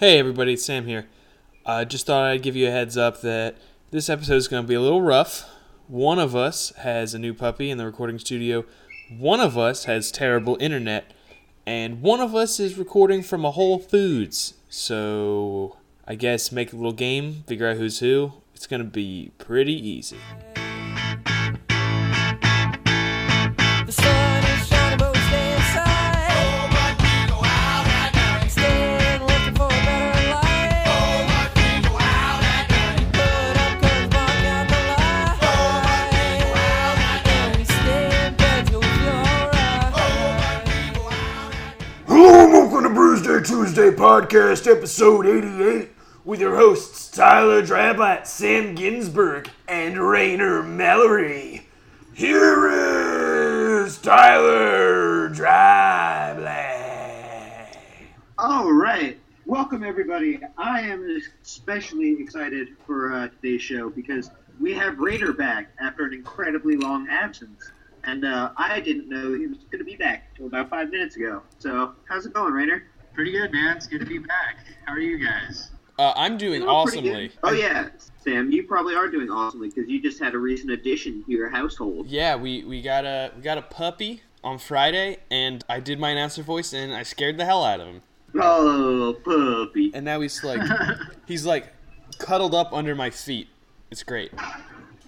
Hey everybody, it's Sam here. I just thought I'd give you a heads up that this episode is going to be a little rough. One of us has a new puppy in the recording studio, one of us has terrible internet, and one of us is recording from a Whole Foods. So I guess make a little game, figure out who's who. It's going to be pretty easy. Tuesday podcast, episode 88, with your hosts Tyler Dreiblatt, Sam Ginsburg, and Raynor Mallory. Here is Tyler Dreiblatt. All right. Welcome, everybody. I am especially excited for uh, today's show because we have Raynor back after an incredibly long absence. And uh, I didn't know he was going to be back until about five minutes ago. So, how's it going, Raynor? Pretty good, man. It's good to be back. How are you guys? Uh, I'm doing Oh, pretty awesomely. Oh, yeah. Sam, you probably are doing awesomely because you just had a recent addition to your household. Yeah, we, we got a we got a puppy on Friday, and I did my announcer voice, and I scared the hell out of him. Oh, puppy. And now he's like he's like cuddled up under my feet. It's great.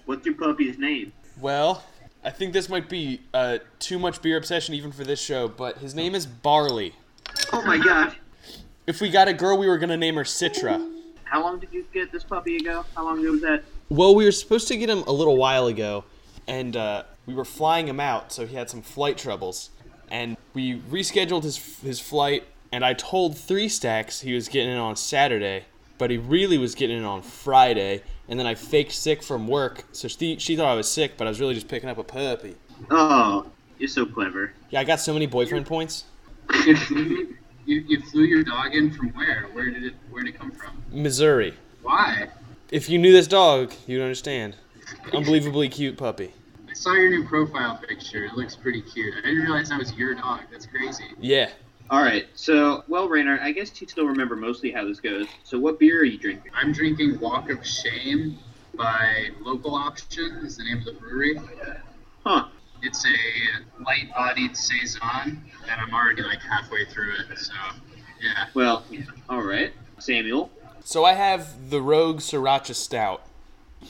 What's your puppy's name? Well, I think this might be uh, too much beer obsession even for this show, but his name is Barley. Oh, my God. If we got a girl, we were gonna name her Citra. How long did you get this puppy ago? How long ago was that? Well, we were supposed to get him a little while ago, and uh, we were flying him out, so he had some flight troubles, and we rescheduled his his flight. And I told Three Stacks he was getting in on Saturday, but he really was getting in on Friday. And then I faked sick from work, so she she thought I was sick, but I was really just picking up a puppy. Oh, you're so clever. Yeah, I got so many boyfriend points. you, you flew your dog in from where? Where did it Where did it come from? Missouri. Why? If you knew this dog, you'd understand. Unbelievably cute puppy. I saw your new profile picture. It looks pretty cute. I didn't realize that was your dog. That's crazy. Yeah. All right. So, well, Raynor, I guess you still remember mostly how this goes. So, what beer are you drinking? I'm drinking Walk of Shame by Local Option. Is the name of the brewery. Huh. It's a light-bodied saison, and I'm already like halfway through it. So, yeah. Well, all right. Samuel. So I have the Rogue Sriracha Stout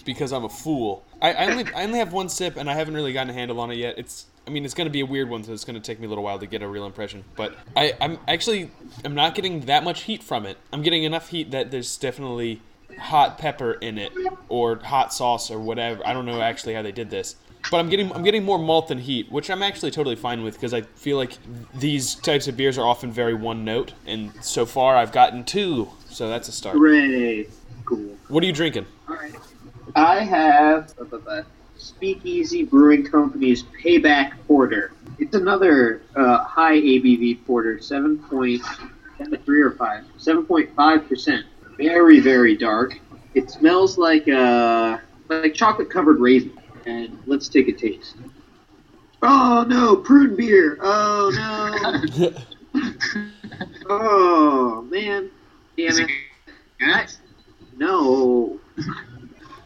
because I'm a fool. I, I only I only have one sip and I haven't really gotten a handle on it yet. It's I mean it's gonna be a weird one, so it's gonna take me a little while to get a real impression. But I, I'm actually I'm not getting that much heat from it. I'm getting enough heat that there's definitely hot pepper in it or hot sauce or whatever. I don't know actually how they did this. But I'm getting I'm getting more malt than heat, which I'm actually totally fine with because I feel like these types of beers are often very one note, and so far I've gotten two, so that's a start. Hooray. Cool. What are you drinking? All right. I have Speakeasy Brewing Company's Payback Porter. It's another uh, high ABV porter, seven point three or five, seven point five percent. Very very dark. It smells like uh like chocolate covered raisin. And let's take a taste. Oh no, prune beer. Oh no. oh man. Damn Is it. No.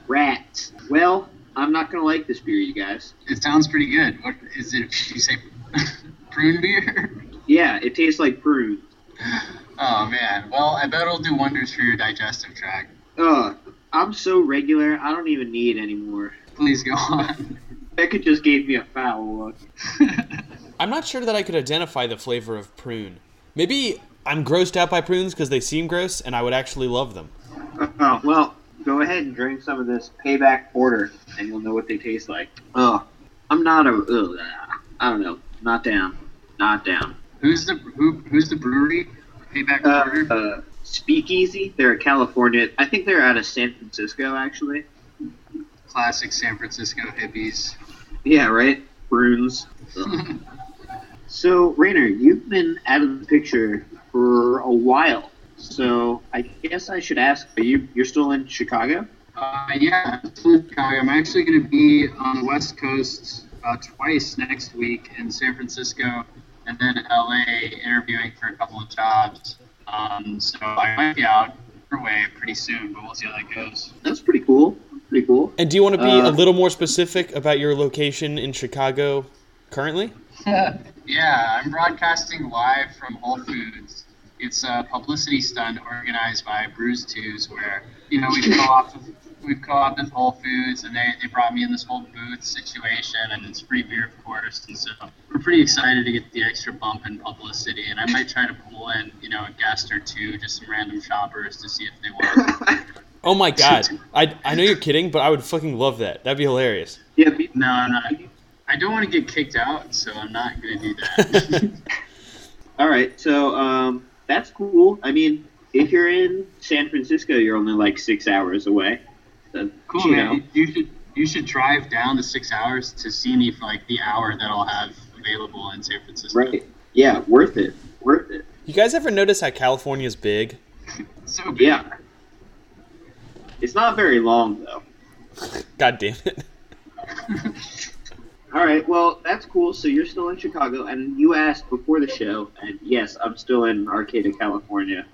Rats. Well, I'm not gonna like this beer, you guys. It sounds pretty good. What is it? You say prune beer? Yeah, it tastes like prune. Oh man. Well, I bet it'll do wonders for your digestive tract. Ugh. I'm so regular, I don't even need anymore. Please go on. Becca just gave me a foul look. I'm not sure that I could identify the flavor of prune. Maybe I'm grossed out by prunes because they seem gross, and I would actually love them. Oh, well, go ahead and drink some of this payback porter, and you'll know what they taste like. Oh, I'm not a. Ugh, I don't know. Not down. Not down. who's the who, Who's the brewery? Payback Uh, Porter. uh, Speakeasy. They're a California. I think they're out of San Francisco, actually. Classic San Francisco hippies. Yeah, right. Bruins. So, Raynor, you've been out of the picture for a while. So, I guess I should ask: Are you you're still in Chicago? Uh, yeah, I'm still in Chicago. I'm actually going to be on the West Coast uh, twice next week in San Francisco and then LA interviewing for a couple of jobs. Um, so I might be out your way pretty soon, but we'll see how that goes. That's pretty cool. Pretty cool. And do you want to be Uh, a little more specific about your location in Chicago currently? Yeah, I'm broadcasting live from Whole Foods. It's a publicity stunt organized by Bruise Twos, where you know we've co-opted, we've co-opted Whole Foods, and they, they brought me in this whole booth situation, and it's free beer, of course. And so we're pretty excited to get the extra bump in publicity, and I might try to pull in you know a guest or two, just some random shoppers, to see if they want. Oh my god. I, I know you're kidding, but I would fucking love that. That'd be hilarious. Yeah, be- no, I'm not. I don't want to get kicked out, so I'm not going to do that. All right, so um, that's cool. I mean, if you're in San Francisco, you're only like six hours away. So, Cool, you man. know. You should you should drive down the six hours to see me for like the hour that I'll have available in San Francisco. Right. Yeah, worth it. Worth it. You guys ever notice how California's big? So big. Yeah. It's not very long though. God damn it. All right, well, that's cool. So you're still in Chicago, and you asked before the show, and yes, I'm still in Arcata, California.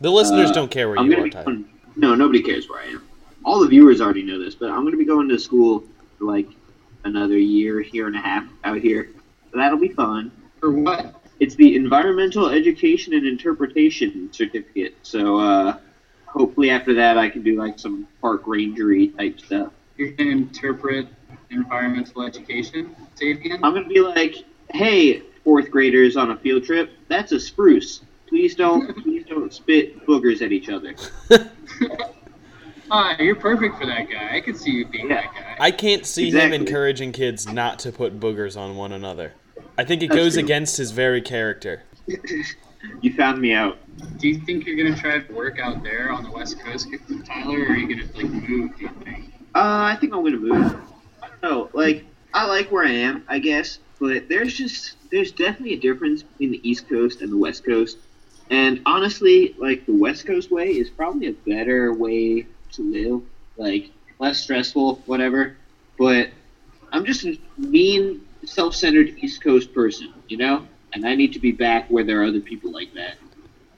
The listeners Uh, don't care where I'm you gonna are, be going, no, nobody cares where I am. All the viewers already know this, but I'm going to be going to school for like another year, year and a half out here. So that'll be fun. For what? It's the Environmental Education and Interpretation Certificate. So uh, hopefully after that, I can do like some park rangery type stuff. You're gonna interpret environmental education. Say again. I'm going to be like, hey, fourth graders on a field trip, that's a spruce. Please don't, please don't spit boogers at each other. Ah, you're perfect for that guy. I could see you being Yeah. that guy. I can't see Exactly. him encouraging kids not to put boogers on one another. I think it That's goes true. against his very character. You found me out. Do you think you're gonna try to work out there on the West Coast, Tyler, or are you gonna like move? Do you think? Uh, I think I'm gonna move. I don't know. Like, I like where I am, I guess, but there's just there's definitely a difference between the East Coast and the West Coast. And honestly, like the West Coast way is probably a better way to live. Like less stressful, whatever. But I'm just a mean, self-centered East Coast person, you know. And I need to be back where there are other people like that.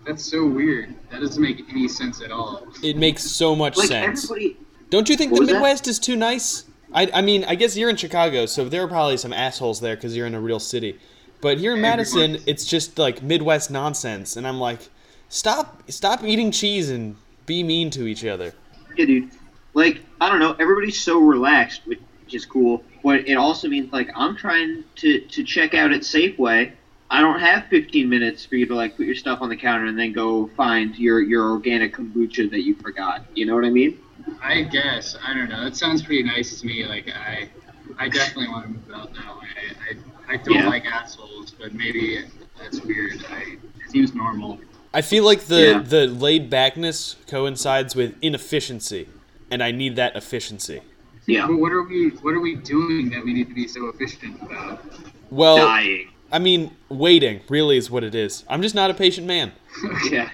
That's so weird. That doesn't make any sense at all. It makes so much Like sense. everybody, Don't you think What the? Midwest is too nice? I, I mean, I guess you're in Chicago, so there are probably some assholes there because you're in a real city. But here in Madison, Everyone- it's just like Midwest nonsense, and I'm like, stop, stop eating cheese and be mean to each other. Yeah, dude. Like, I don't know, everybody's so relaxed, which is cool. But it also means, like, I'm trying to, to check out at Safeway. I don't have 15 minutes for you to, like, put your stuff on the counter and then go find your, your organic kombucha that you forgot. You know what I mean? I guess I don't know. It sounds pretty nice to me. Like I, I definitely want to move out that way. I, I don't Yeah. like assholes, but maybe that's weird. I, it seems normal. I feel like the Yeah. the laid backness coincides with inefficiency, and I need that efficiency. Yeah. But what are we? What are we doing that we need to be so efficient about? Well, Dying. I mean, waiting really is what it is. I'm just not a patient man. Yeah.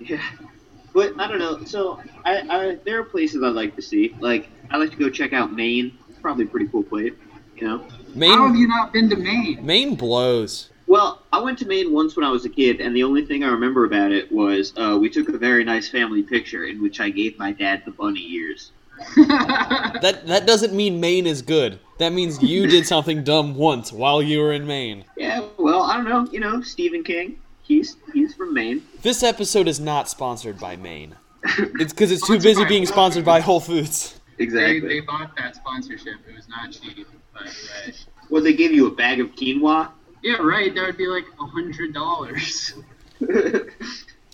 Yeah. But I don't know. So I, I there are places I'd like to see. Like I like to go check out Maine. It's probably a pretty cool place. You know. How have you not been to Maine? Maine blows. Well, I went to Maine once when I was a kid, and the only thing I remember about it was uh, we took a very nice family picture in which I gave my dad the bunny ears. That that doesn't mean Maine is good. That means you did something dumb once while you were in Maine. Yeah, well, I don't know. You know, Stephen King. He's he's from Maine. This episode is not sponsored by Maine. It's because it's too busy being sponsored by Whole Foods. Exactly. they bought that sponsorship. It was not cheap, but right. Well, they gave you a bag of quinoa. Yeah, right. That would be like a hundred dollars.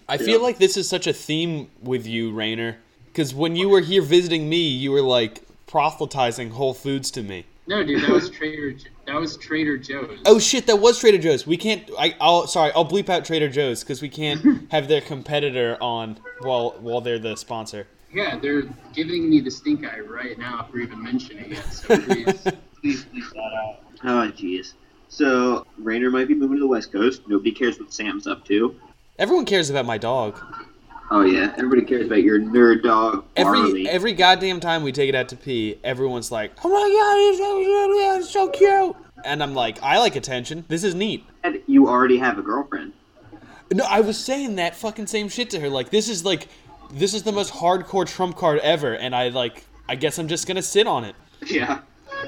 I feel like this is such a theme with you, Raynor. Because when you were here visiting me, you were like proselytizing Whole Foods to me. No, dude, that was Trader. That was Trader Joe's. Oh shit, that was Trader Joe's. We can't. I, I'll sorry. I'll bleep out Trader Joe's because we can't have their competitor on while while they're the sponsor. Yeah, they're giving me the stink eye right now for even mentioning it. So please, please leave that out. Oh, jeez. So Raynor might be moving to the West Coast. Nobody cares what Sam's up to. Everyone cares about my dog. Oh yeah, everybody cares about your nerd dog Every Marley. every goddamn time we take it out to pee, everyone's like, "Oh my god, he's so, he's so cute!" And I'm like, "I like attention. This is neat." And you already have a girlfriend. No, I was saying that fucking same shit to her. Like, this is like, this is the most hardcore trump card ever, and I like, I guess I'm just gonna sit on it. Yeah.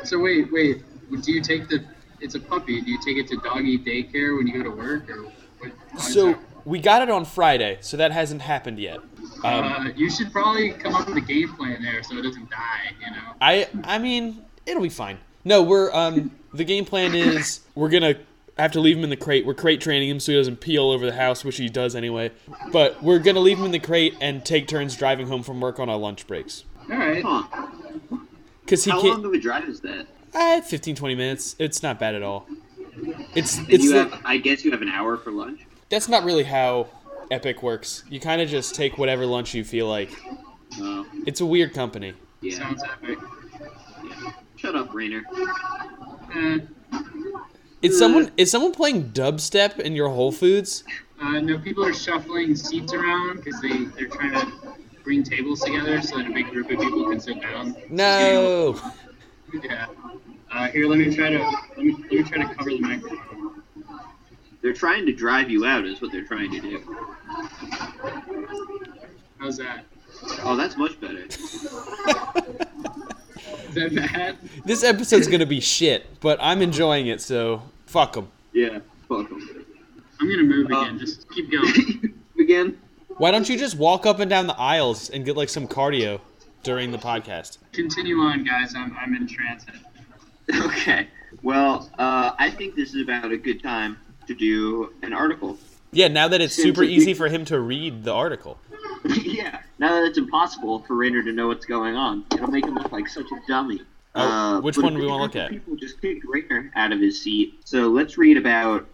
So wait, wait. Do you take the? It's a puppy. Do you take it to doggy daycare when you go to work, or what? how does So that- we got it on Friday, so that hasn't happened yet. Um, uh, you should probably come up with a game plan there so it doesn't die. You know. I, I mean, it'll be fine. No, we're um, the game plan is we're gonna have to leave him in the crate. We're crate training him so he doesn't pee all over the house, which he does anyway. But we're gonna leave him in the crate and take turns driving home from work on our lunch breaks. All right. Huh. Cause he How can't. long of a drive is that? Uh, 15, 20 minutes. It's not bad at all. It's And it's you have, I guess you have an hour for lunch. That's not really how Epic works. You kind of just take whatever lunch you feel like. Oh, It's a weird company. yeah. Sounds epic. Shut up, Raynor. Uh, Is someone is someone playing dubstep in your Whole Foods? uh, no, people are shuffling seats around because they they're trying to bring tables together so that a big group of people can sit down. No. Yeah. Uh, here, let me try to let me, let me try to cover the microphone. They're trying to drive you out, is what they're trying to do. How's that? Oh, that's much better. Is that bad? This episode's gonna be shit, but I'm enjoying it, so fuck them. Yeah. fuck them. I'm gonna move again. Just keep going. Again. Why don't you just walk up and down the aisles and get like some cardio during the podcast? Continue on, guys. I'm I'm in transit. Okay. Well, uh, I think this is about a good time to do an article. Yeah, now that it's super easy for him to read the article. yeah. Now that it's impossible for Raynor to know what's going on, it'll make him look like such a dummy. Oh, Uh, which one do we wanna look at? People just kicked Raynor out of his seat. So let's read about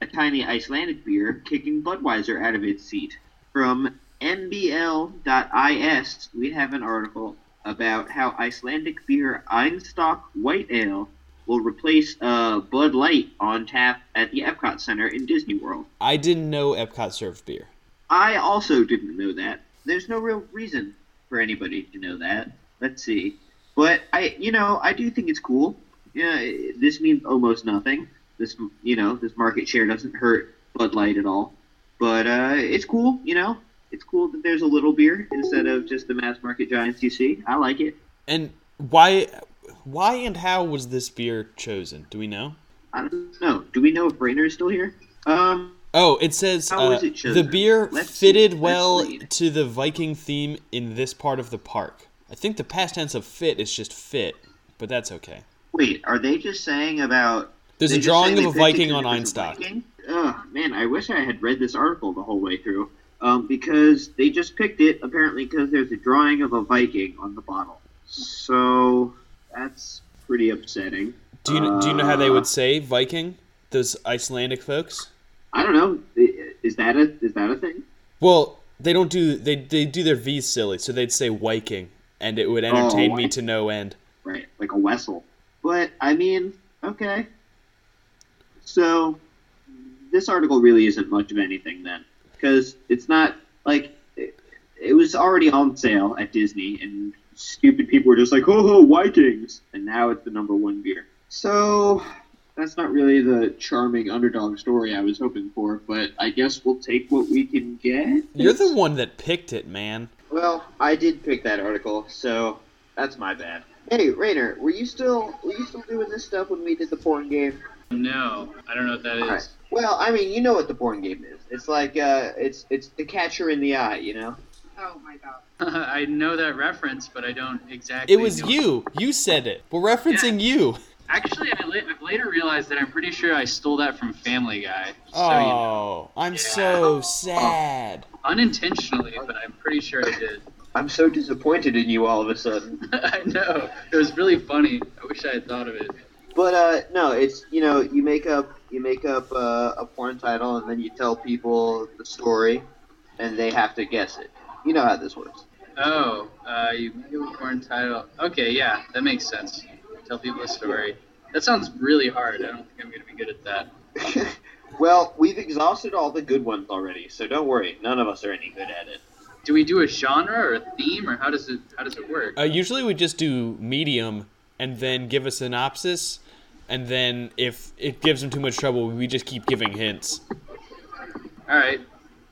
a tiny Icelandic beer kicking Budweiser out of its seat. From NBL.is, we have an article about how Icelandic beer Einstök White Ale will replace uh, Bud Light on tap at the Epcot Center in Disney World. I didn't know Epcot served beer. I also didn't know that. There's no real reason for anybody to know that. Let's see. But I, you know, I do think it's cool. Yeah, this means almost nothing. This, you know, this market share doesn't hurt Bud Light at all. But uh, it's cool, you know. It's cool that there's a little beer instead of just the mass market giants you see. I like it. And why, why and how was this beer chosen? Do we know? I don't know. Do we know if Raynor is still here? Um, Oh, it says How uh, it the beer Let's fitted Let's well to the Viking theme in this part of the park. I think the past tense of fit is just fit, but that's okay. wait, are they just saying about There's a drawing of a Viking on Einstök. Ugh, man, I wish I had read this article the whole way through. Um, because they just picked it apparently because there's a drawing of a Viking on the bottle. So that's pretty upsetting. Do you do you know how they Uh, would say Viking? Those Icelandic folks. I don't know. Is that a is that a thing? Well, they don't do they they do their V's silly, so they'd say Viking, and it would entertain me to no end. Right, like a wessel. But I mean, okay. So this article really isn't much of anything then, because it's not like it, it was already on sale at Disney, and stupid people were just like, "Oh, ho, Vikings," and now it's the number one beer. So that's not really the charming underdog story I was hoping for, but I guess we'll take what we can get. You're the one that picked it, man. Well, I did pick that article, so that's my bad. Hey, Raynor, were you still were you still doing this stuff when we did the porn game? No, I don't know what that is. Alright. Well, I mean, you know what the porn game is. It's like uh, it's it's the catcher in the eye, you know. Oh my god. I know that reference, but I don't exactly. It was know- you. You said it. We're referencing you. Actually, I la- I've later realized that I'm pretty sure I stole that from Family Guy. So, you know, Oh, I'm so sad. unintentionally, but I'm pretty sure I did. I'm so disappointed in you all of a sudden. I know. It was really funny. I wish I had thought of it. But uh, no, it's you know you make up you make up uh, a porn title and then you tell people the story, and they have to guess it. You know how this works. Oh, uh, you make a porn title. Okay, yeah, that makes sense. Tell people a story. That sounds really hard. I don't think I'm gonna be good at that. well, we've exhausted all the good ones already, so don't worry. None of us are any good at it. Do we do a genre or a theme, or how does it how does it work? Uh, usually we just do medium and then give a synopsis, and then if it gives them too much trouble, we just keep giving hints. All right.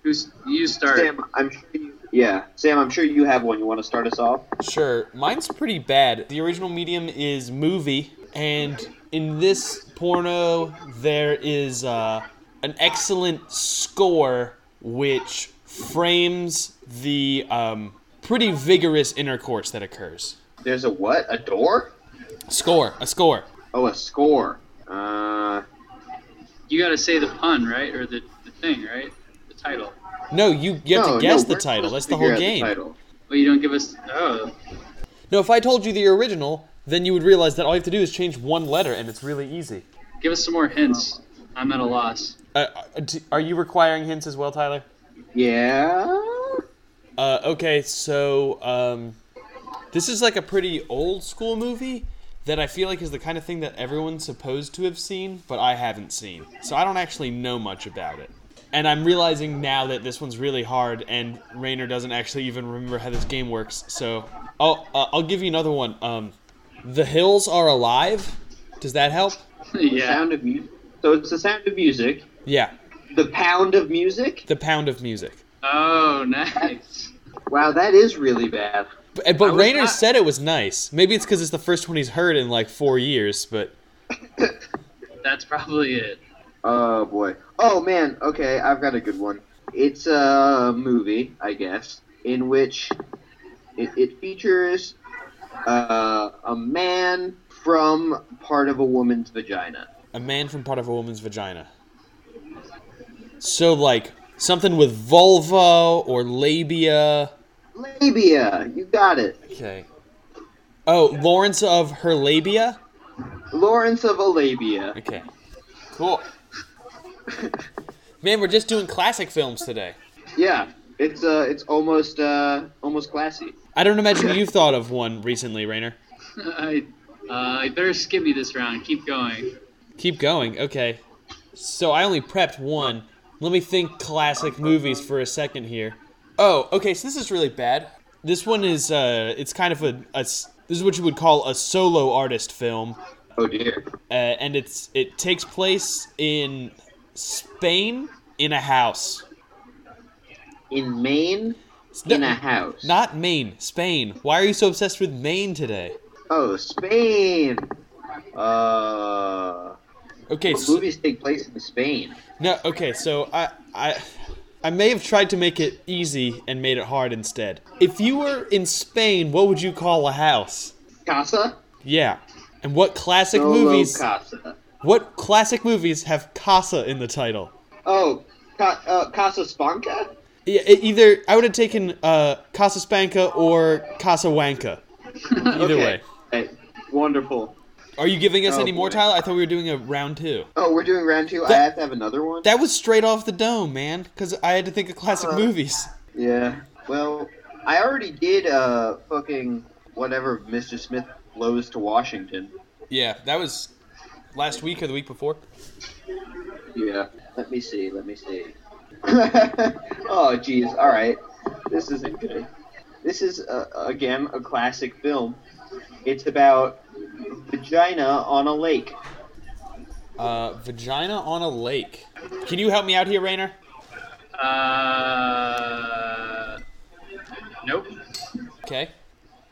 Who's you start? Sam, I'm sure you. Yeah, Sam, I'm sure you have one. You want to start us off? Sure. Mine's pretty bad. The original medium is movie, and in this porno, there is uh, an excellent score which frames the um, pretty vigorous intercourse that occurs. There's a what? A door? Score, a score. Oh, a score. Uh, You got to say the pun, right, or the, the thing, right? The title. No, you, you have no, to guess no, the title. That's the whole game. title. Well, you don't give us. Oh, No, if I told you the original, then you would realize that all you have to do is change one letter, and it's really easy. give us some more hints. I'm at a loss. Uh, uh, are you requiring hints as well, Tyler? Yeah. Uh, okay, so um, this is like a pretty old school movie that I feel like is the kind of thing that everyone's supposed to have seen, but I haven't seen. So I don't actually know much about it. And I'm realizing now that this one's really hard, and Raynor doesn't actually even remember how this game works. So I'll uh, I'll give you another one. Um, the hills are alive. Does that help? The yeah. sound of music. So it's the sound of music. Yeah, The pound of music. the pound of music. Oh, nice. Wow, that is really bad. But, but was Raynor not- said it was nice. Maybe it's because it's the first one he's heard in like four years. But That's probably it. Oh boy. Oh man. Okay, I've got a good one. It's a movie, I guess, in which it, it features uh, a man from part of a woman's vagina. a man from part of a woman's vagina. So like something with vulva or labia. Labia. You got it. Okay. Oh, Lawrence of her labia. Lawrence of a labia. Okay. Cool. Man, we're just doing classic films today. Yeah. It's uh, it's almost uh, almost classy. I don't imagine you've thought of one recently, Raynor. I, uh, I better skip me this round. Keep going. Keep going. Okay. So I only prepped one. Let me think classic movies for a second here. Oh, okay. So this is really bad. This one is uh, it's kind of a this is what you would call a solo artist film, Oh dear. uh, and it's it takes place in Spain in a house. In Maine, No, in a house. Not Maine, Spain. Why are you so obsessed with Maine today? Oh, Spain. Uh, Okay, so, movies take place in Spain? no, okay, so I I I may have tried to make it easy and made it hard instead. If you were in Spain, what would you call a house? Casa. Yeah. And what classic Solo movies? Casa. What classic movies have casa in the title? Oh, Ca- uh, e- Either I would have taken uh, Casa Spanka or Casa Wanka. Either way. Wonderful. Are you giving us Oh, any more, boy. Tyler? I thought we were doing a round two. Oh, we're doing round two. I That- have to have another one. That was straight off the dome, man. Because I had to think of classic Uh, movies. Yeah. Well, I already did uh fucking whatever Mr. Smith blows to Washington. Yeah, that was last week or the week before. Yeah. Let me see. Let me see. oh, jeez. All right. This isn't good. This is uh, again a classic film. It's about vagina on a lake. Uh, vagina on a lake. Can you help me out here, Raynor? Uh, nope. Okay.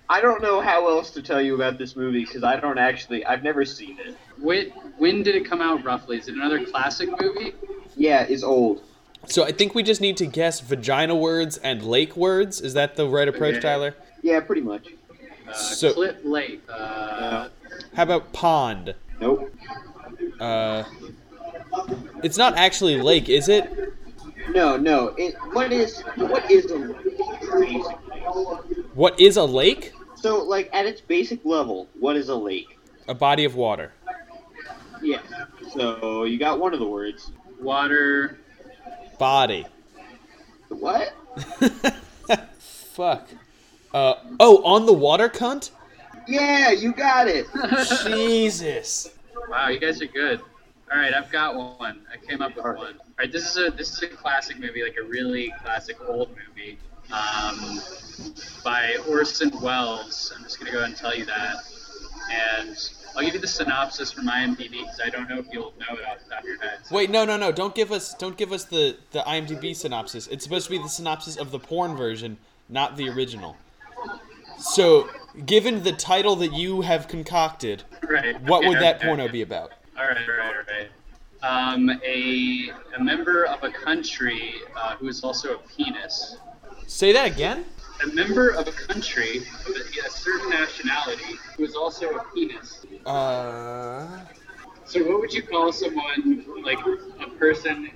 I don't know how else to tell you about this movie because I don't actually. I've never seen it. When, when did it come out roughly? Is it another classic movie? Yeah, it's old. So I think we just need to guess vagina words and lake words. Is that the right approach, Okay. Tyler? Yeah, pretty much. Uh, So- Clip Lake. Uh, How about pond? Nope. Uh, it's not actually lake, is it? No, no. It. What is? What is a crazy? What is a lake? So, like, at its basic level, what is a lake? A body of water. Yeah. So you got one of the words. water. Body. What? Fuck. Uh, oh, on the water, cunt? Yeah, you got it. Jesus. Wow, you guys are good. All right, I've got one. I came up with one. All right, this is a this is a classic movie, like a really classic old movie, um, by Orson Welles. I'm just gonna go ahead and tell you that. And I'll give you the synopsis from IMDb because I don't know if you'll know it off the top of your head. Wait, no, no, no! Don't give us don't give us the the IMDb synopsis. It's supposed to be the synopsis of the porn version, not the original. So, given the title that you have concocted, Right. what okay, would that okay. porno be about? All right, all right, all right. Um, a a member of a country uh, who is also a penis. Say that again. A member of a country of a, a certain nationality who is also a penis. Uh, So, what would you call someone like a person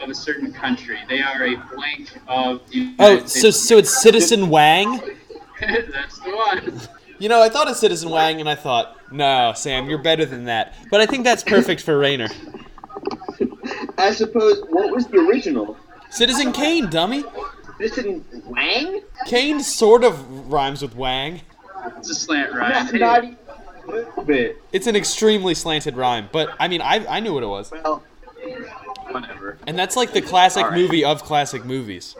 of a certain country? They are a blank of the United oh, so States. so it's Citizen Wang. That's the one. You know, I thought of Citizen Wang, and I thought, no, Sam, you're better than that. But I think that's perfect for Raynor. I suppose. What was the original? Citizen Kane, dummy. This in Wang? Kane sort of rhymes with Wang. It's a slant rhyme. Not, not even a little bit. It's an extremely slanted rhyme, but I mean, I, I knew what it was. Well, whatever. And that's like the classic All right. movie of classic movies.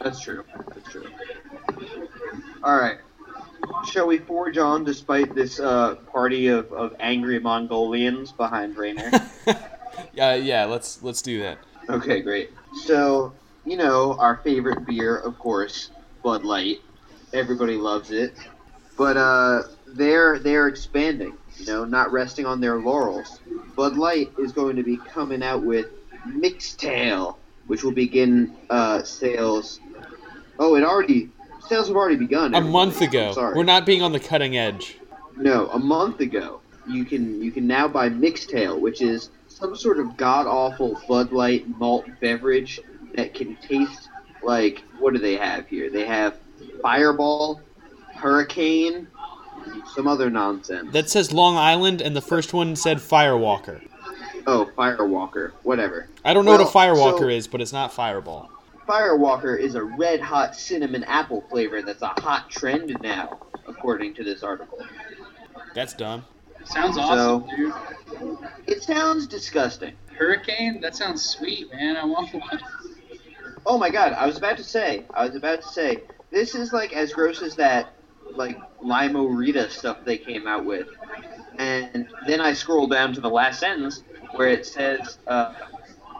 that's true. That's true. All right. Shall we forge on despite this uh, party of, of angry Mongolians behind Raynor? Yeah, yeah, let's let's do that. Okay, great. So, you know, our favorite beer, of course, Bud Light. Everybody loves it. But uh they're they're expanding, you know, not resting on their laurels. Bud Light is going to be coming out with Mixxtail, which will begin uh sales Oh, it already sales have already begun. A month ago, I'm sorry. we're not being on the cutting edge. No, a month ago, you can you can now buy Mixxtail, which is some sort of god awful Bud Light malt beverage that can taste like what do they have here? They have Fireball, Hurricane, some other nonsense. That says Long Island, and the first one said Firewalker. oh, Firewalker, whatever. I don't know what a Firewalker so- is, but it's not Fireball. Firewalker is a red hot cinnamon apple flavor that's a hot trend now, according to this article. That's dumb. Sounds awesome, So- dude. It sounds disgusting. Hurricane? That sounds sweet, man. I want one. Oh my god, I was about to say, I was about to say, this is like as gross as that, like, Lime-A-Rita stuff they came out with. And then I scroll down to the last sentence where it says, uh,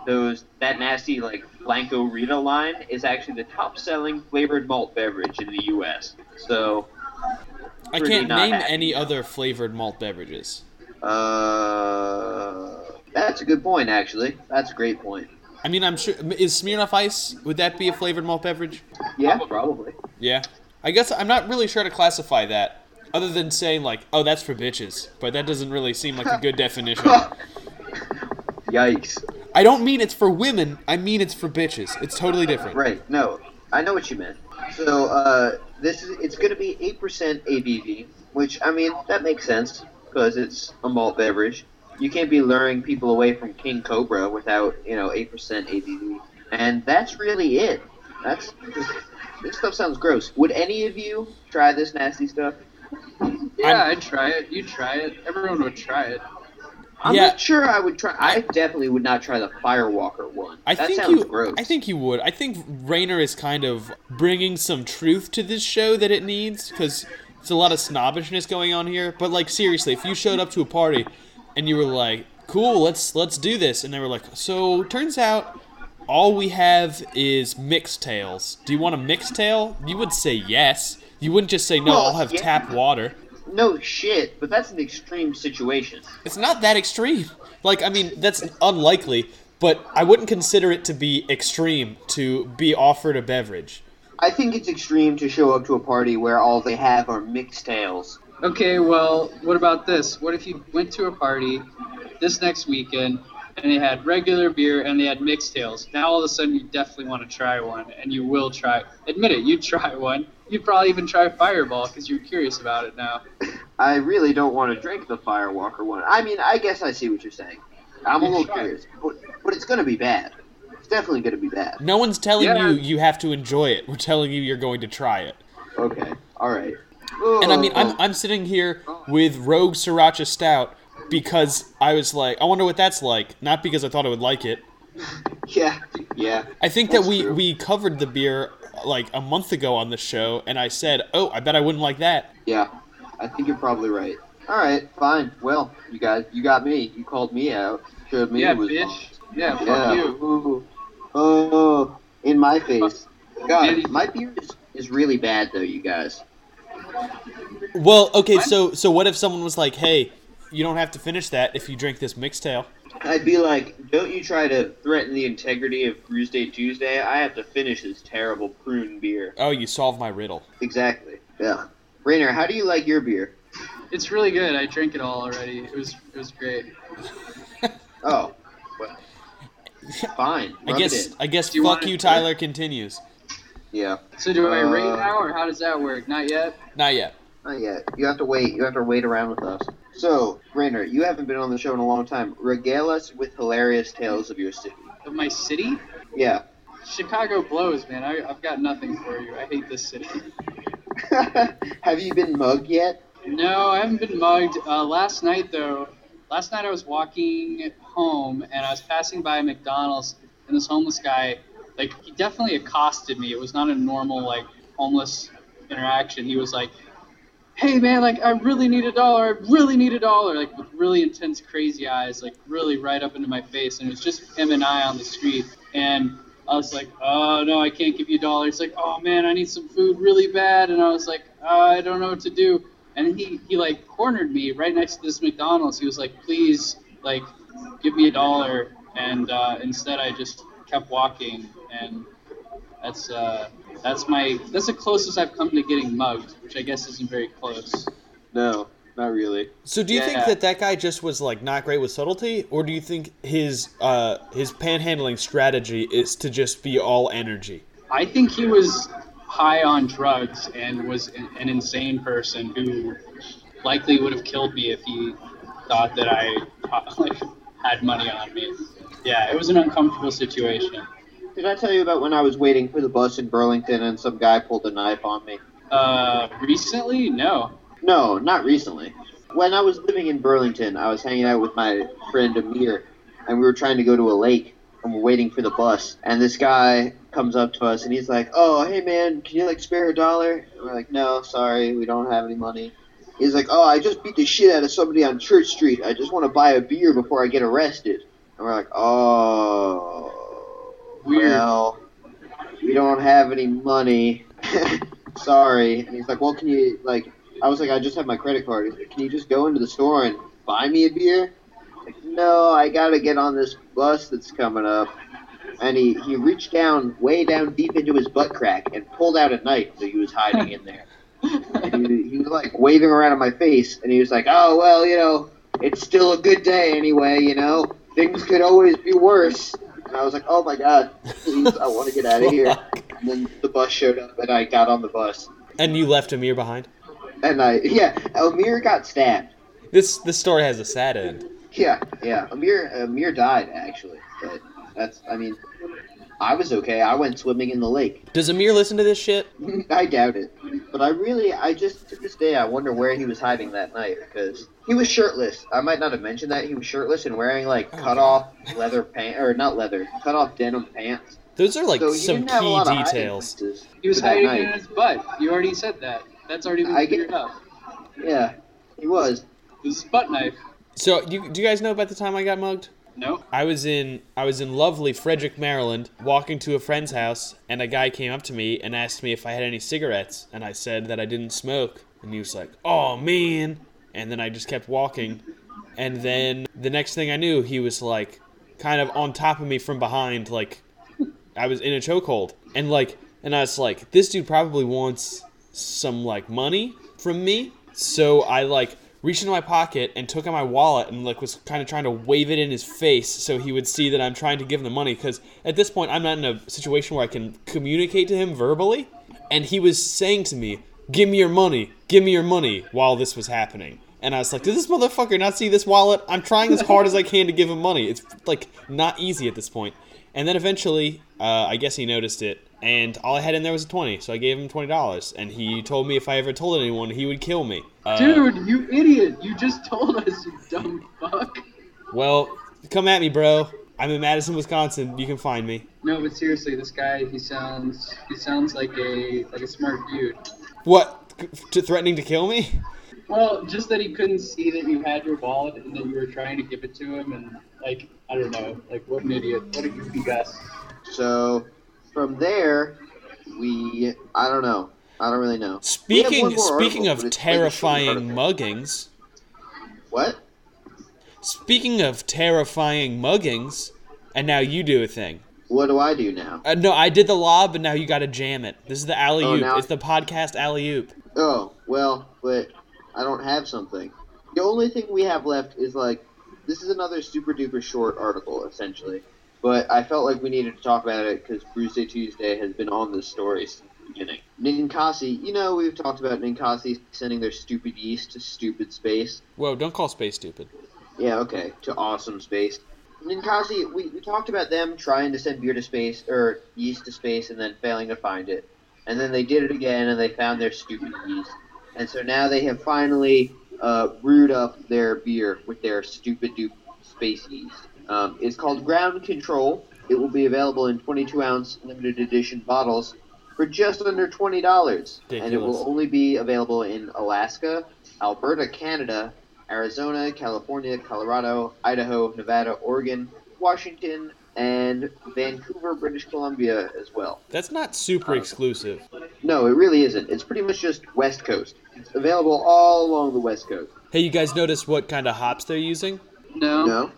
those, that nasty, like, Blanco Rita line is actually the top selling flavored malt beverage in the US. So, I can't name happy. any other flavored malt beverages. uh, that's a good point, actually. That's a great point. I mean, I'm sure. Is Smirnoff Ice, would that be a flavored malt beverage? Yeah, probably. Yeah. I guess I'm not really sure to classify that, other than saying, like, oh, that's for bitches. But that doesn't really seem like a good definition. Yikes. I don't mean it's for women, I mean it's for bitches. It's totally different. Right. No, I know what you meant. So uh, this is it's going to be eight percent ABV, which I mean that makes sense because it's a malt beverage. You can't be luring people away from King Cobra without you know eight percent ABV, and that's really it. That's this stuff sounds gross. Would any of you try this nasty stuff? Yeah, I'd try it. You'd try it. Everyone would try it. I'm Yeah. not sure I would try. I definitely would not try the Firewalker one. I that think sounds you. gross. I think you would. I think Raynor is kind of bringing some truth to this show that it needs because it's a lot of snobbishness going on here. But like seriously, if you showed up to a party and you were like, "Cool, let's let's do this," and they were like, "So turns out all we have is Mixxtails. Do you want a Mixxtail?" You would say yes. You wouldn't just say no. Well, I'll have yeah. tap water. no shit, but that's an extreme situation. It's not that extreme. Like, I mean, that's unlikely, but I wouldn't consider it to be extreme to be offered a beverage. I think it's extreme to show up to a party where all they have are Mixxtails. Okay, well, what about this? What if you went to a party this next weekend and they had regular beer and they had Mixxtails? Now all of a sudden you definitely want to try one, and you will try. Admit it, you'd try one. You'd probably even try Fireball because you're curious about it now. I really don't want to drink the Firewalker one. I mean, I guess I see what you're saying. I'm a little try it. curious, but, but it's gonna be bad. It's definitely gonna be bad. No one's telling Yeah. you you have to enjoy it. We're telling you you're going to try it. Okay, all right. And I mean, Oh, I'm, I'm sitting here with Rogue Sriracha Stout because I was like, I wonder what that's like. Not because I thought I would like it. yeah, yeah. I think that we, true. we covered the beer like a month ago on the show, and I said, oh, I bet I wouldn't like that. Yeah, I think you're probably right. All right, fine. Well, you guys, you got me. You called me out. Showed me Yeah, who was bitch. wrong. Yeah, fuck Yeah. you. Ooh. Oh, in my face. God, my beer is, is really bad though, you guys. Well, okay, What? so so what if someone was like, "Hey, you don't have to finish that if you drink this Mixxtail." I'd be like, don't you try to threaten the integrity of Brews Day Tuesday. I have to finish this terrible prune beer. Oh, you solved my riddle. Exactly. Yeah. Raynor, how do you like your beer? It's really good. I drank it all already. It was it was great. Oh, well, fine. I Rub guess it in. I guess Do you fuck want you, Tyler continues. Yeah. So do I rate Uh, now, or how does that work? Not yet. Not yet. Not yet. You have to wait. You have to wait around with us. So, Raynor, you haven't been on the show in a long time. Regale us with hilarious tales of your city. Of my city, Yeah. Chicago blows, man. I, I've got nothing for you. I hate this city. have you been mugged yet? No, I haven't been mugged. Uh, last night, though, last night I was walking home and I was passing by McDonald's, and this homeless guy, like, he definitely accosted me. It was not a normal, like, homeless interaction. He was like, hey, man, like, I really need a dollar. I really need a dollar. Like, with really intense, crazy eyes, like, really right up into my face. And it was just him and I on the street. And I was like, oh, no, I can't give you a dollar. He's like, oh, man, I need some food really bad. And I was like, oh, I don't know what to do and he he like cornered me right next to this McDonald's. He was like, "Please, like, give me a dollar," and uh, instead I just kept walking, and that's uh, that's my that's the closest I've come to getting mugged, which I guess isn't very close. No, not really. So do you think that that guy just was like not great with subtlety, or do you think his uh his panhandling strategy is to just be all energy? I think he was high on drugs and was an, an insane person who likely would have killed me if he thought that I like had money on me. Yeah, it was an uncomfortable situation. Did I tell you about when I was waiting for the bus in Burlington and some guy pulled a knife on me? Uh, recently, no. No, not recently. When I was living in Burlington, I was hanging out with my friend Amir, and we were trying to go to a lake, and we're waiting for the bus. And this guy comes up to us, and he's like, "Oh, hey man, can you like spare a dollar?" And we're like, "No, sorry, we don't have any money." He's like, "Oh, I just beat the shit out of somebody on Church Street. I just want to buy a beer before I get arrested." And we're like, "Oh, Weird. well, we don't have any money. sorry." And he's like, "Well, can you like?" I was like, I just have my credit card. Like, Can you just go into the store and buy me a beer? Like, no, I gotta get on this bus that's coming up. And he, he reached down, way down deep into his butt crack and pulled out a knife that he was hiding in there. And he, he was like waving around in my face, and he was like, "Oh well, you know, it's still a good day anyway. You know, things could always be worse." And I was like, "Oh my god, please, I want to get out of here." And then the bus showed up, and I got on the bus, And you left Amir behind. and I yeah, Amir got stabbed. This this story has a sad end. Yeah, yeah. Amir Amir died actually, but that's I mean, I was okay. I went swimming in the lake. Does Amir listen to this shit? I doubt it, but I really I just to this day I wonder where he was hiding that night because he was shirtless. I might not have mentioned that he was shirtless and wearing like oh, cut off leather pants or not leather, cut off denim pants. Those are like so some didn't have a key lot of hiding details. He was hiding night. in his butt. You already said that. That's already been I get- figured out. Yeah, he was. It was his butt knife. So you, do you guys know about the time I got mugged? No. I was in I was in lovely Frederick, Maryland, walking to a friend's house, and a guy came up to me and asked me if I had any cigarettes, and I said that I didn't smoke, and he was like, "Oh man," and then I just kept walking, and then the next thing I knew, he was like, kind of on top of me from behind, like I was in a chokehold, and like, and I was like, this dude probably wants some like money from me, so I like reached into my pocket and took out my wallet and like was kind of trying to wave it in his face so he would see that I'm trying to give him the money because at this point I'm not in a situation where I can communicate to him verbally, and he was saying to me, "Give me your money, give me your money," while this was happening. And I was like, "Did this motherfucker not see this wallet? I'm trying as hard as I can to give him money. It's like not easy at this point." And then eventually, uh, I guess he noticed it, and all I had in there was a twenty, so I gave him twenty dollars. And he told me if I ever told anyone, he would kill me. Uh, Dude, you idiot! You just told us, you dumb fuck. Well, come at me, bro. I'm in Madison, Wisconsin. You can find me. No, but seriously, this guy, he sounds, he sounds like a, like a smart dude. What? To threatening to kill me? Well, just that he couldn't see that you had your wallet and that you were trying to give it to him, and like I don't know, like what an idiot, what a goofy Gus. So from there, we I don't know. I don't really know. Speaking speaking article, of but it's like a short terrifying article. muggings, What? speaking of terrifying muggings, and now you do a thing. What do I do now? Uh, no, I did the lob, and now you got to jam it. This is the alley oop. Oh, it's the podcast alley oop. Oh, well, but I don't have something. The only thing we have left is like this is another super duper short article essentially. But I felt like we needed to talk about it because Bruce Day Tuesday has been on this story since the beginning. Ninkasi, you know we've talked about Ninkasi sending their stupid yeast to stupid space. Whoa! Don't call space stupid. Yeah, okay, to awesome space. Ninkasi, we, we talked about them trying to send beer to space, or yeast to space, and then failing to find it. And then they did it again, and they found their stupid yeast. And so now they have finally uh, brewed up their beer with their stupid dupe space yeast. Um, it's called Ground Control. It will be available in 22 ounce limited edition bottles for just under $20. And it will only be available in Alaska, Alberta, Canada, Arizona, California, Colorado, Idaho, Nevada, Oregon, Washington, and Vancouver, British Columbia as well. That's not super Uh, exclusive. No, it really isn't. It's pretty much just West Coast. It's available all along the West Coast. Hey, you guys notice what kind of hops they're using? No. No?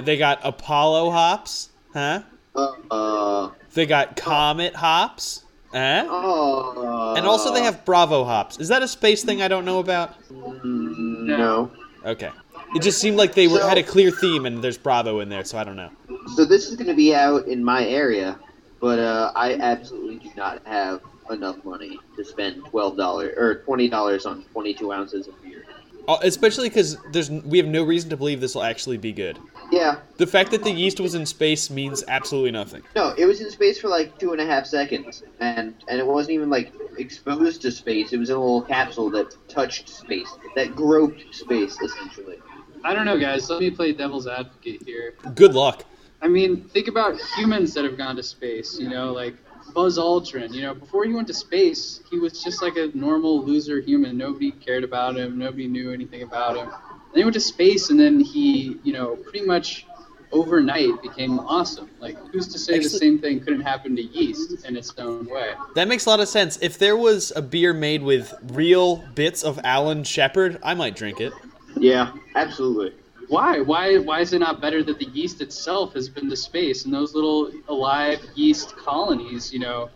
They got Apollo hops, huh? Uh, uh, They got Comet hops, huh? uh, And also they have Bravo hops. Is that a space thing I don't know about? Mm, no. Okay. It just seemed like they were, So- had a clear theme, and there's Bravo in there, so I don't know. So this is going to be out in my area, but uh, I absolutely do not have enough money to spend twelve dollars or twenty dollars on twenty-two ounces of beer. Uh, Especially because there's we have no reason to believe this will actually be good. Yeah, The fact that the yeast was in space means absolutely nothing. no, it was in space for like two and a half seconds, and and it wasn't even like exposed to space. It was in a little capsule that touched space, that groped space essentially. I don't know, guys. Let me play devil's advocate here. Good luck. I mean, think about humans that have gone to space. You know, like Buzz Aldrin. You know, before he went to space, he was just like a normal loser human. Nobody cared about him. Nobody knew anything about him. Then he went to space, and then he, you know, pretty much overnight became awesome. Like, who's to say the same thing couldn't happen to yeast in its own way? That makes a lot of sense. If there was a beer made with real bits of Alan Shepard, I might drink it. Yeah, absolutely. Why? Why? Why is it not better that the yeast itself has been to space and those little alive yeast colonies? You know,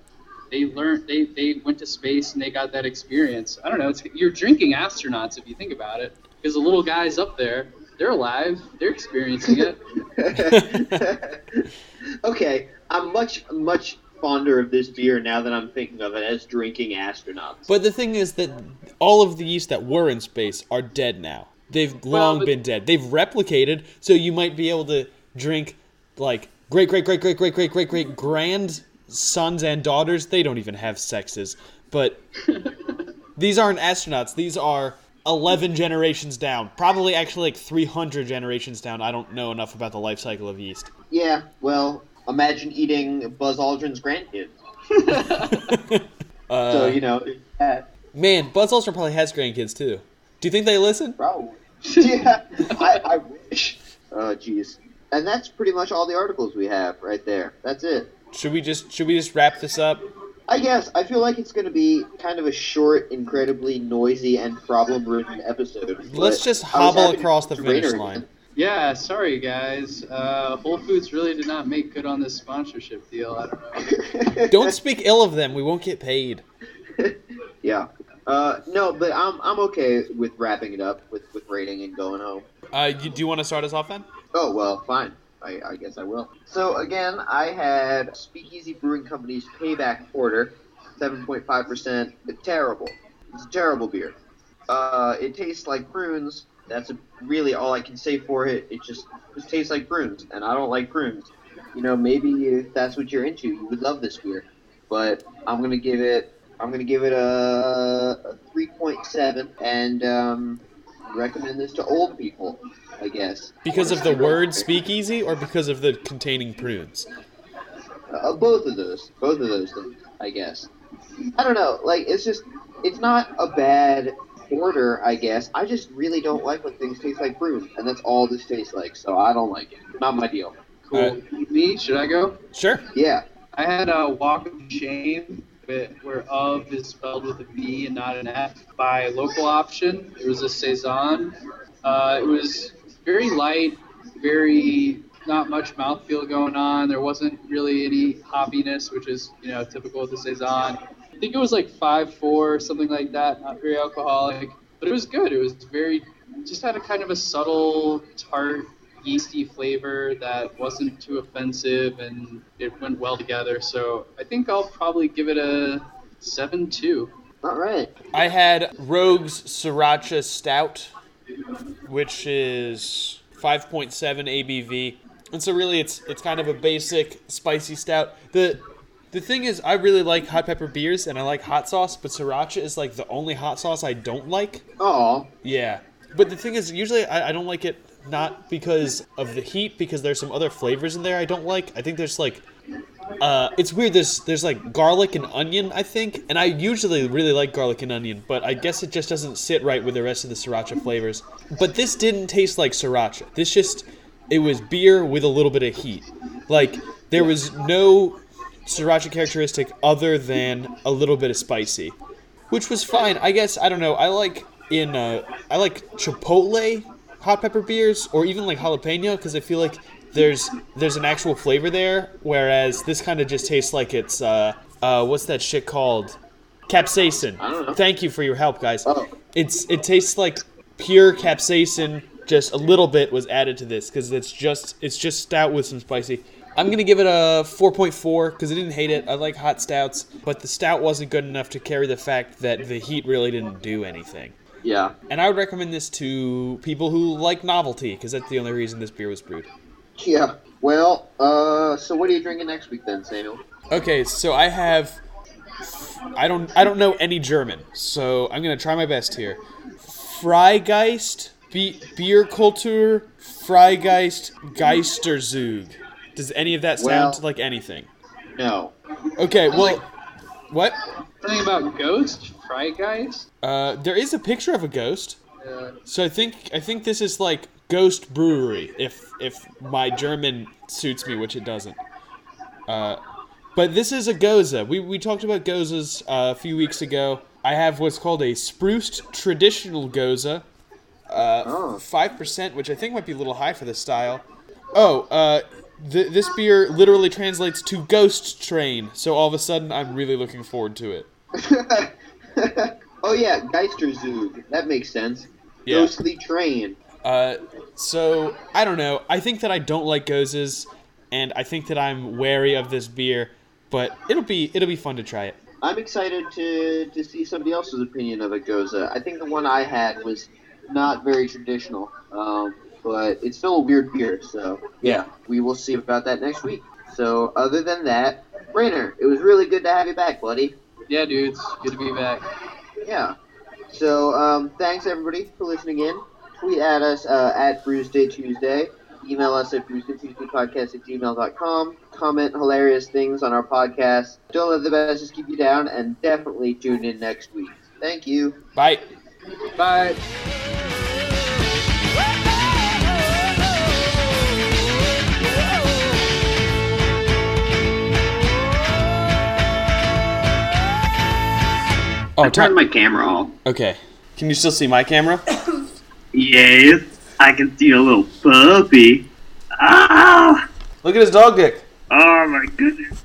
they learned they they went to space and they got that experience. I don't know. It's you're drinking astronauts if you think about it, because the little guys up there, they're alive, they're experiencing it. okay, I'm much much fonder of this beer now that I'm thinking of it as drinking astronauts. But the thing is that all of the yeast that were in space are dead now. They've long but, been dead. They've replicated, so you might be able to drink like great, great, great, great, great, great, great, great grand sons and daughters. They don't even have sexes, but these aren't astronauts. These are 11 generations down. Probably actually like 300 generations down. I don't know enough about the life cycle of yeast. Yeah, well, imagine eating Buzz Aldrin's grandkids. uh, so, you know. Man, Buzz Aldrin probably has grandkids too. Do you think they listen? Probably. yeah, I, I wish. Oh, jeez. And that's pretty much all the articles we have right there. That's it. Should we just should we just wrap this up? I guess I feel like it's going to be kind of a short, incredibly noisy, and problem-ridden episode. Let's just hobble across the talk to finish again. line. yeah, sorry guys. Uh, Whole Foods really did not make good on this sponsorship deal. I don't know. Don't speak ill of them. We won't get paid. yeah. Uh, no, but I'm I'm okay with wrapping it up with with rating and going home. Uh, you, do you want to start us off then? Oh well, fine. I, I guess I will. So again, I had Speakeasy Brewing Company's Payback Porter, seven point five percent. Terrible. It's a terrible beer. Uh, it tastes like prunes. That's a, really all I can say for it. It just just tastes like prunes, and I don't like prunes. You know, maybe if that's what you're into, you would love this beer. But I'm gonna give it. I'm gonna give it a, a three point seven, and um, recommend this to old people. I guess Because of the word speakeasy or because of the containing prunes? Uh, both of those, both of those things, I guess. I don't know. Like it's just, it's not a bad order, I guess. I just really don't like when things taste like broom, and that's all this tastes like. So I don't like it. Not my deal. Cool. Uh, Me? Should I go? Sure. Yeah. I had a Walk of Shame, but where of is spelled with a B and not an F, by Local Option. It was a Saison. Uh, it was very light, very not much mouthfeel going on. There wasn't really any hoppiness, which is you know typical of the Saison. I think it was like five four, something like that. Not very alcoholic, but it was good. It was very just had a kind of a subtle tart yeasty flavor that wasn't too offensive and it went well together. So I think I'll probably give it a seven two. All right. I had Rogue's Sriracha Stout, which is 5.7 ABV, and so really it's it's kind of a basic spicy stout. the The thing is, I really like hot pepper beers and I like hot sauce, but Sriracha is like the only hot sauce I don't like. Oh, Yeah, but the thing is, usually I, I don't like it not because of the heat, because there's some other flavors in there I don't like. I think there's like uh, it's weird. There's there's like garlic and onion, I think, and I usually really like garlic and onion, but I guess it just doesn't sit right with the rest of the sriracha flavors. But this didn't taste like sriracha. This just it was beer with a little bit of heat. Like there was no sriracha characteristic other than a little bit of spicy, which was fine. I guess I don't know. I like in uh, I like chipotle hot pepper beers or even like jalapeno because I feel like there's there's an actual flavor there, whereas this kind of just tastes like it's uh uh what's that shit called? Capsaicin. I don't know. Thank you for your help, guys. Oh. It's it tastes like pure capsaicin. Just a little bit was added to this because it's just it's just stout with some spicy. I'm gonna give it a 4.4 because I didn't hate it. I like hot stouts, but the stout wasn't good enough to carry the fact that the heat really didn't do anything. Yeah. And I would recommend this to people who like novelty because that's the only reason this beer was brewed. Yeah. Well, uh, so what are you drinking next week then, Samuel? Okay, so I have I don't I don't know any German, so I'm gonna try my best here. Freigeist, Be- Bierkultur, Freigeist, Geisterzug. Does any of that sound Well- like anything? No. Okay, well, what? Something about Ghost Fry Guys. Uh, there is a picture of a ghost. Uh, So I think I think this is like Ghost Brewery, if if my German suits me, which it doesn't. Uh, but this is a gose. We we talked about goses uh, a few weeks ago. I have what's called a spruced traditional gose, Oh. five percent, which I think might be a little high for this style. Oh, uh, th- this beer literally translates to ghost train. So all of a sudden, I'm really looking forward to it. oh yeah, Geisterzug. That makes sense. Yeah. Ghostly train. Uh, so I don't know. I think that I don't like goses, and I think that I'm wary of this beer. But it'll be it'll be fun to try it. I'm excited to to see somebody else's opinion of a gose. I think the one I had was not very traditional, um, but it's still a weird beer. So yeah, we will see about that next week. So other than that, Raynor, it was really good to have you back, buddy. Yeah, dudes, good to be back. Yeah. So um, thanks everybody for listening in. Tweet at us uh, at Bruce Day Tuesday. Email us at bruceday at gmail.com. Comment hilarious things on our podcast. Don't let the best keep you down, and definitely tune in next week. Thank you. Bye. Bye. Oh, I turned my camera off. Okay. Can you still see my camera? Yes, I can see a little puppy. Ah! Look at his dog dick. Oh my goodness.